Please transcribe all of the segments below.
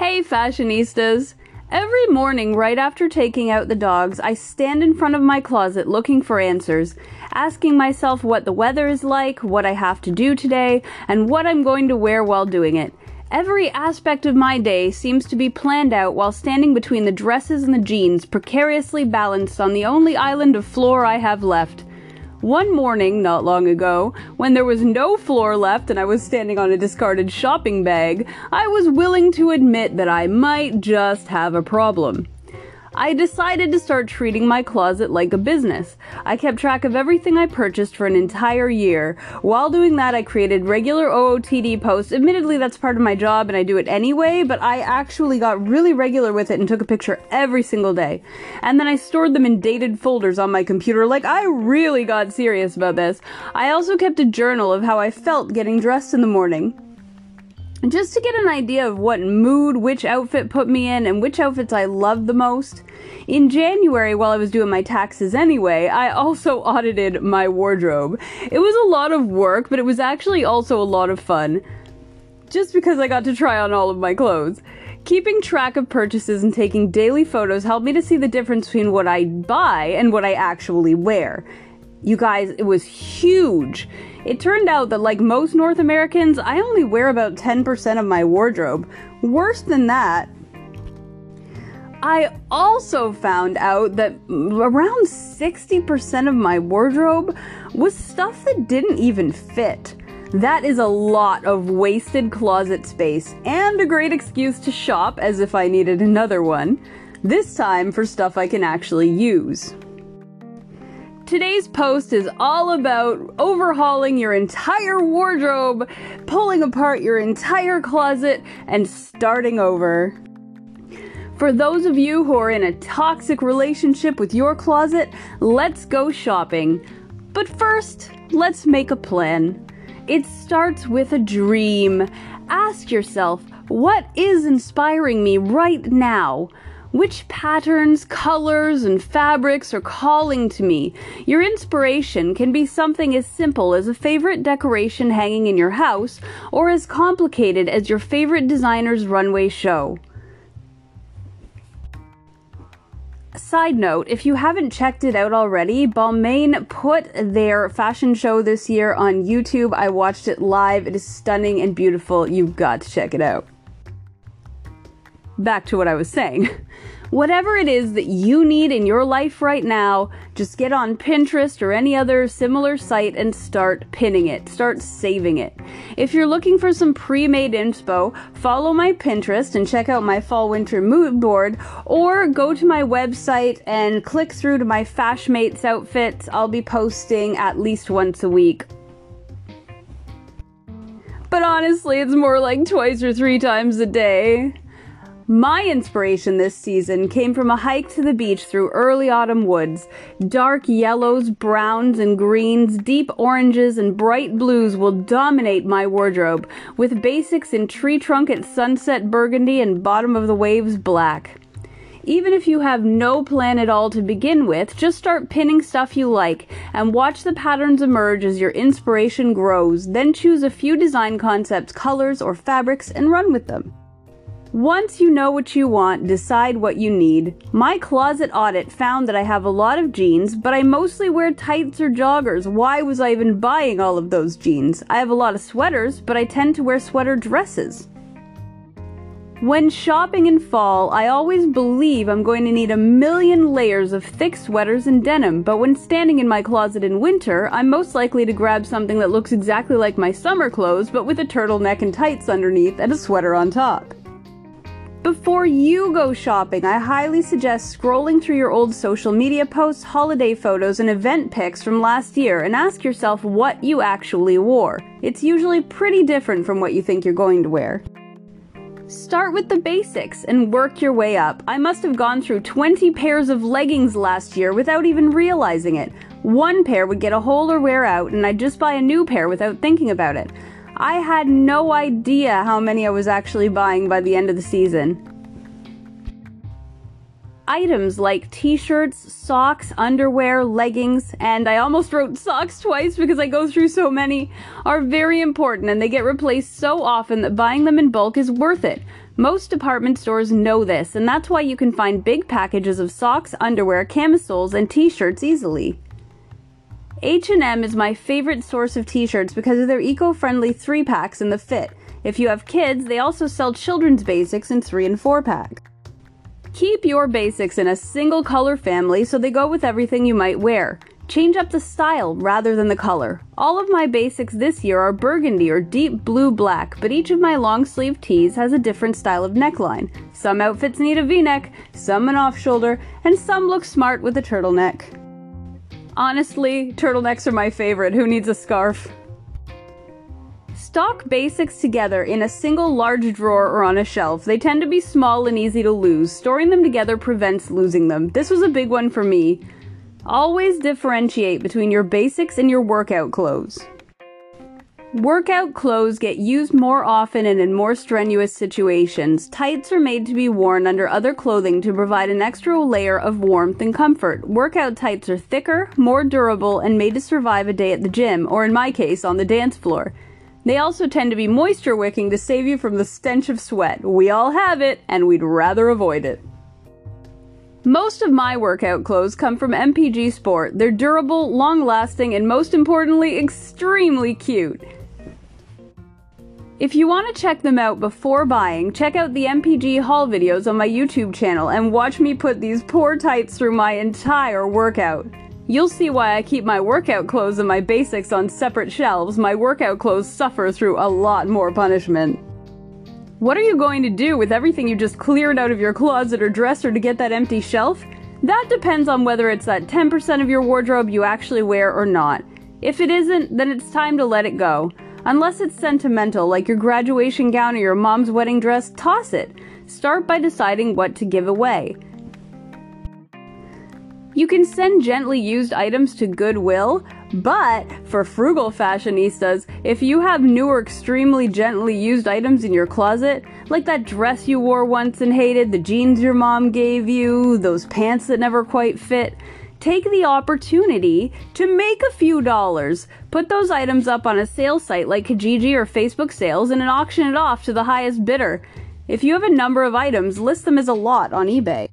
Hey, fashionistas! Every morning, right after taking out the dogs, I stand in front of my closet looking for answers, asking myself what the weather is like, what I have to do today, and what I'm going to wear while doing it. Every aspect of my day seems to be planned out while standing between the dresses and the jeans, precariously balanced on the only island of floor I have left. One morning, not long ago, when there was no floor left and I was standing on a discarded shopping bag, I was willing to admit that I might just have a problem. I decided to start treating my closet like a business. I kept track of everything I purchased for an entire year. While doing that, I created regular OOTD posts. Admittedly, that's part of my job and I do it anyway, but I actually got really regular with it and took a picture every single day. And then I stored them in dated folders on my computer. Like, I really got serious about this. I also kept a journal of how I felt getting dressed in the morning just to get an idea of what mood which outfit put me in and which outfits I loved the most. In January, while I was doing my taxes anyway, I also audited my wardrobe. It was a lot of work, but it was actually also a lot of fun. Just because I got to try on all of my clothes. Keeping track of purchases and taking daily photos helped me to see the difference between what I buy and what I actually wear. You guys, it was huge. It turned out that, like most North Americans, I only wear about 10% of my wardrobe. Worse than that, I also found out that around 60% of my wardrobe was stuff that didn't even fit. That is a lot of wasted closet space and a great excuse to shop as if I needed another one. This time for stuff I can actually use. Today's post is all about overhauling your entire wardrobe, pulling apart your entire closet, and starting over. For those of you who are in a toxic relationship with your closet, let's go shopping. But first, let's make a plan. It starts with a dream. Ask yourself, what is inspiring me right now? Which patterns, colors, and fabrics are calling to me? Your inspiration can be something as simple as a favorite decoration hanging in your house, or as complicated as your favorite designer's runway show. Side note, if you haven't checked it out already, Balmain put their fashion show this year on YouTube. I watched it live. It is stunning and beautiful. You've got to check it out back to what I was saying. Whatever it is that you need in your life right now, just get on Pinterest or any other similar site and start pinning it. Start saving it. If you're looking for some pre made inspo, follow my Pinterest and check out my fall winter mood board, or go to my website and click through to my Fashmates outfits. I'll be posting at least once a week but honestly, it's more like twice or three times a day. My inspiration this season came from a hike to the beach through early autumn woods. Dark yellows, browns, and greens, deep oranges, and bright blues will dominate my wardrobe, with basics in tree trunk at sunset burgundy and bottom of the waves black. Even if you have no plan at all to begin with, just start pinning stuff you like and watch the patterns emerge as your inspiration grows. Then choose a few design concepts, colors, or fabrics and run with them. Once you know what you want, decide what you need. My closet audit found that I have a lot of jeans, but I mostly wear tights or joggers. Why was I even buying all of those jeans? I have a lot of sweaters, but I tend to wear sweater dresses. When shopping in fall, I always believe I'm going to need a million layers of thick sweaters and denim, but when standing in my closet in winter, I'm most likely to grab something that looks exactly like my summer clothes, but with a turtleneck and tights underneath and a sweater on top. Before you go shopping, I highly suggest scrolling through your old social media posts, holiday photos, and event pics from last year and ask yourself what you actually wore. It's usually pretty different from what you think you're going to wear. Start with the basics and work your way up. I must have gone through 20 pairs of leggings last year without even realizing it. One pair would get a hole or wear out, and I'd just buy a new pair without thinking about it. I had no idea how many I was actually buying by the end of the season. Items like t shirts, socks, underwear, leggings, and I almost wrote socks twice because I go through so many, are very important and they get replaced so often that buying them in bulk is worth it. Most department stores know this, and that's why you can find big packages of socks, underwear, camisoles, and t-shirts easily. H&M is my favorite source of t-shirts because of their eco-friendly 3-packs and the fit. If you have kids, they also sell children's basics in 3 and 4 pack. Keep your basics in a single color family so they go with everything you might wear. Change up the style rather than the color. All of my basics this year are burgundy or deep blue black, but each of my long sleeve tees has a different style of neckline. Some outfits need a v-neck, some an off-shoulder, and some look smart with a turtleneck. Honestly, turtlenecks are my favorite. Who needs a scarf? Stock basics together in a single large drawer or on a shelf. They tend to be small and easy to lose. Storing them together prevents losing them. This was a big one for me. Always differentiate between your basics and your workout clothes. Workout clothes get used more often and in more strenuous situations. Tights are made to be worn under other clothing to provide an extra layer of warmth and comfort. Workout tights are thicker, more durable, and made to survive a day at the gym, or in my case, on the dance floor. They also tend to be moisture wicking to save you from the stench of sweat. We all have it, and we'd rather avoid it. Most of my workout clothes come from MPG Sport. They're durable, long lasting, and most importantly, extremely cute. If you want to check them out before buying, check out the MPG haul videos on my YouTube channel and watch me put these poor tights through my entire workout. You'll see why I keep my workout clothes and my basics on separate shelves. My workout clothes suffer through a lot more punishment. What are you going to do with everything you just cleared out of your closet or dresser to get that empty shelf? That depends on whether it's that 10% of your wardrobe you actually wear or not. If it isn't, then it's time to let it go. Unless it's sentimental, like your graduation gown or your mom's wedding dress, toss it. Start by deciding what to give away. You can send gently used items to Goodwill, but for frugal fashionistas, if you have new or extremely gently used items in your closet, like that dress you wore once and hated, the jeans your mom gave you, those pants that never quite fit, take the opportunity to make a few dollars. Put those items up on a sales site like Kijiji or Facebook sales and auction it off to the highest bidder. If you have a number of items, list them as a lot on eBay.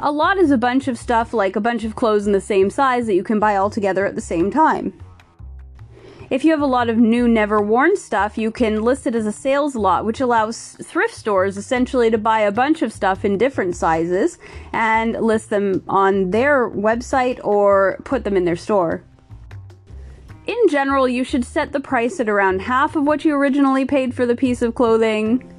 A lot is a bunch of stuff like a bunch of clothes in the same size that you can buy all together at the same time. If you have a lot of new, never worn stuff, you can list it as a sales lot, which allows thrift stores essentially to buy a bunch of stuff in different sizes and list them on their website or put them in their store. In general, you should set the price at around half of what you originally paid for the piece of clothing.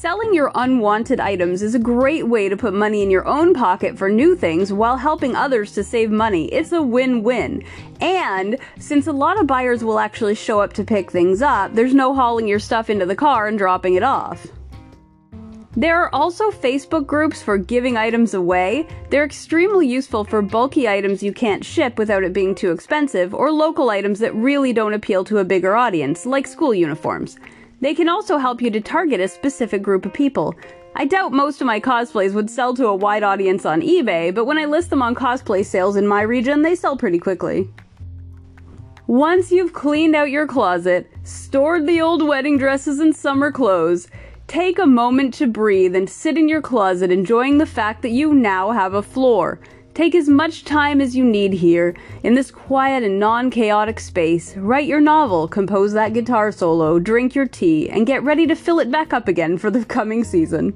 Selling your unwanted items is a great way to put money in your own pocket for new things while helping others to save money. It's a win win. And since a lot of buyers will actually show up to pick things up, there's no hauling your stuff into the car and dropping it off. There are also Facebook groups for giving items away. They're extremely useful for bulky items you can't ship without it being too expensive, or local items that really don't appeal to a bigger audience, like school uniforms. They can also help you to target a specific group of people. I doubt most of my cosplays would sell to a wide audience on eBay, but when I list them on cosplay sales in my region, they sell pretty quickly. Once you've cleaned out your closet, stored the old wedding dresses and summer clothes, take a moment to breathe and sit in your closet enjoying the fact that you now have a floor. Take as much time as you need here, in this quiet and non chaotic space. Write your novel, compose that guitar solo, drink your tea, and get ready to fill it back up again for the coming season.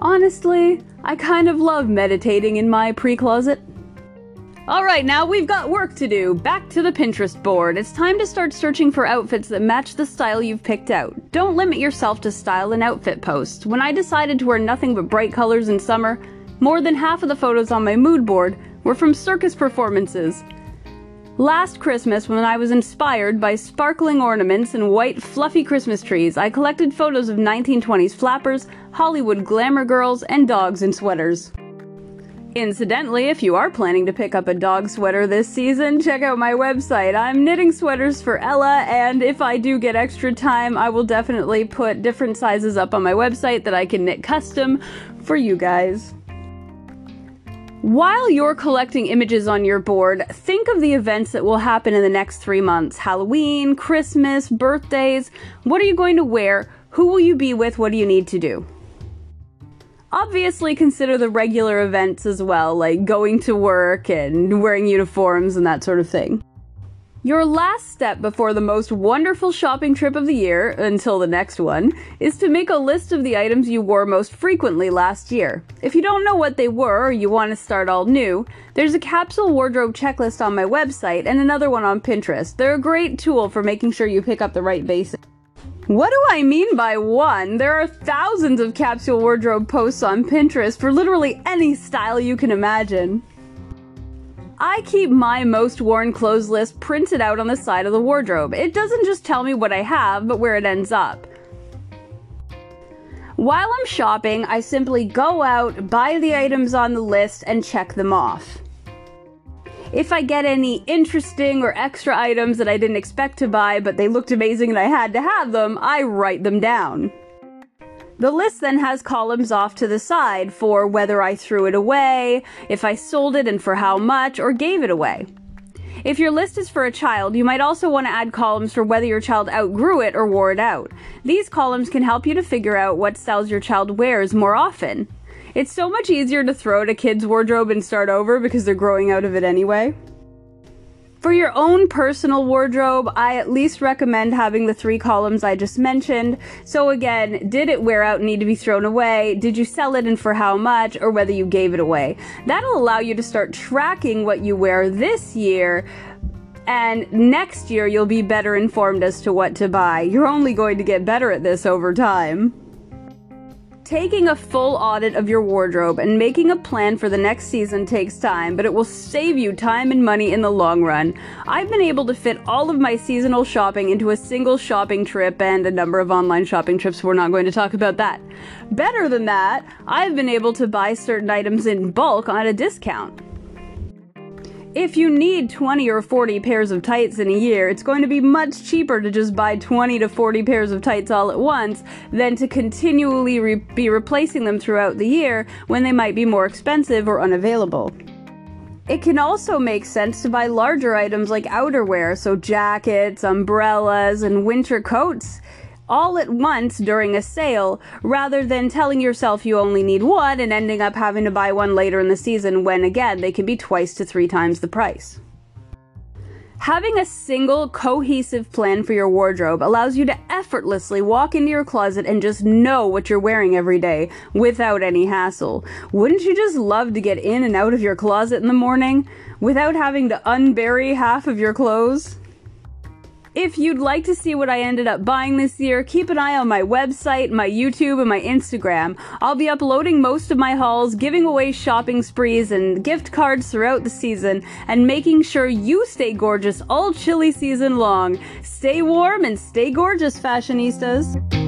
Honestly, I kind of love meditating in my pre closet. Alright, now we've got work to do. Back to the Pinterest board. It's time to start searching for outfits that match the style you've picked out. Don't limit yourself to style and outfit posts. When I decided to wear nothing but bright colors in summer, more than half of the photos on my mood board were from circus performances. Last Christmas, when I was inspired by sparkling ornaments and white, fluffy Christmas trees, I collected photos of 1920s flappers, Hollywood glamour girls, and dogs in sweaters. Incidentally, if you are planning to pick up a dog sweater this season, check out my website. I'm knitting sweaters for Ella, and if I do get extra time, I will definitely put different sizes up on my website that I can knit custom for you guys. While you're collecting images on your board, think of the events that will happen in the next three months Halloween, Christmas, birthdays. What are you going to wear? Who will you be with? What do you need to do? Obviously, consider the regular events as well, like going to work and wearing uniforms and that sort of thing. Your last step before the most wonderful shopping trip of the year, until the next one, is to make a list of the items you wore most frequently last year. If you don't know what they were or you want to start all new, there's a capsule wardrobe checklist on my website and another one on Pinterest. They're a great tool for making sure you pick up the right basics. What do I mean by one? There are thousands of capsule wardrobe posts on Pinterest for literally any style you can imagine. I keep my most worn clothes list printed out on the side of the wardrobe. It doesn't just tell me what I have, but where it ends up. While I'm shopping, I simply go out, buy the items on the list, and check them off. If I get any interesting or extra items that I didn't expect to buy, but they looked amazing and I had to have them, I write them down. The list then has columns off to the side for whether I threw it away, if I sold it and for how much, or gave it away. If your list is for a child, you might also want to add columns for whether your child outgrew it or wore it out. These columns can help you to figure out what styles your child wears more often. It's so much easier to throw out a kid's wardrobe and start over because they're growing out of it anyway. For your own personal wardrobe, I at least recommend having the three columns I just mentioned. So again, did it wear out and need to be thrown away? Did you sell it and for how much? Or whether you gave it away? That'll allow you to start tracking what you wear this year and next year you'll be better informed as to what to buy. You're only going to get better at this over time. Taking a full audit of your wardrobe and making a plan for the next season takes time, but it will save you time and money in the long run. I've been able to fit all of my seasonal shopping into a single shopping trip and a number of online shopping trips. We're not going to talk about that. Better than that, I've been able to buy certain items in bulk on a discount. If you need 20 or 40 pairs of tights in a year, it's going to be much cheaper to just buy 20 to 40 pairs of tights all at once than to continually re- be replacing them throughout the year when they might be more expensive or unavailable. It can also make sense to buy larger items like outerwear, so jackets, umbrellas, and winter coats all at once during a sale rather than telling yourself you only need one and ending up having to buy one later in the season when again they can be twice to three times the price. Having a single cohesive plan for your wardrobe allows you to effortlessly walk into your closet and just know what you're wearing every day without any hassle. Wouldn't you just love to get in and out of your closet in the morning without having to unbury half of your clothes? If you'd like to see what I ended up buying this year, keep an eye on my website, my YouTube, and my Instagram. I'll be uploading most of my hauls, giving away shopping sprees and gift cards throughout the season, and making sure you stay gorgeous all chilly season long. Stay warm and stay gorgeous, fashionistas.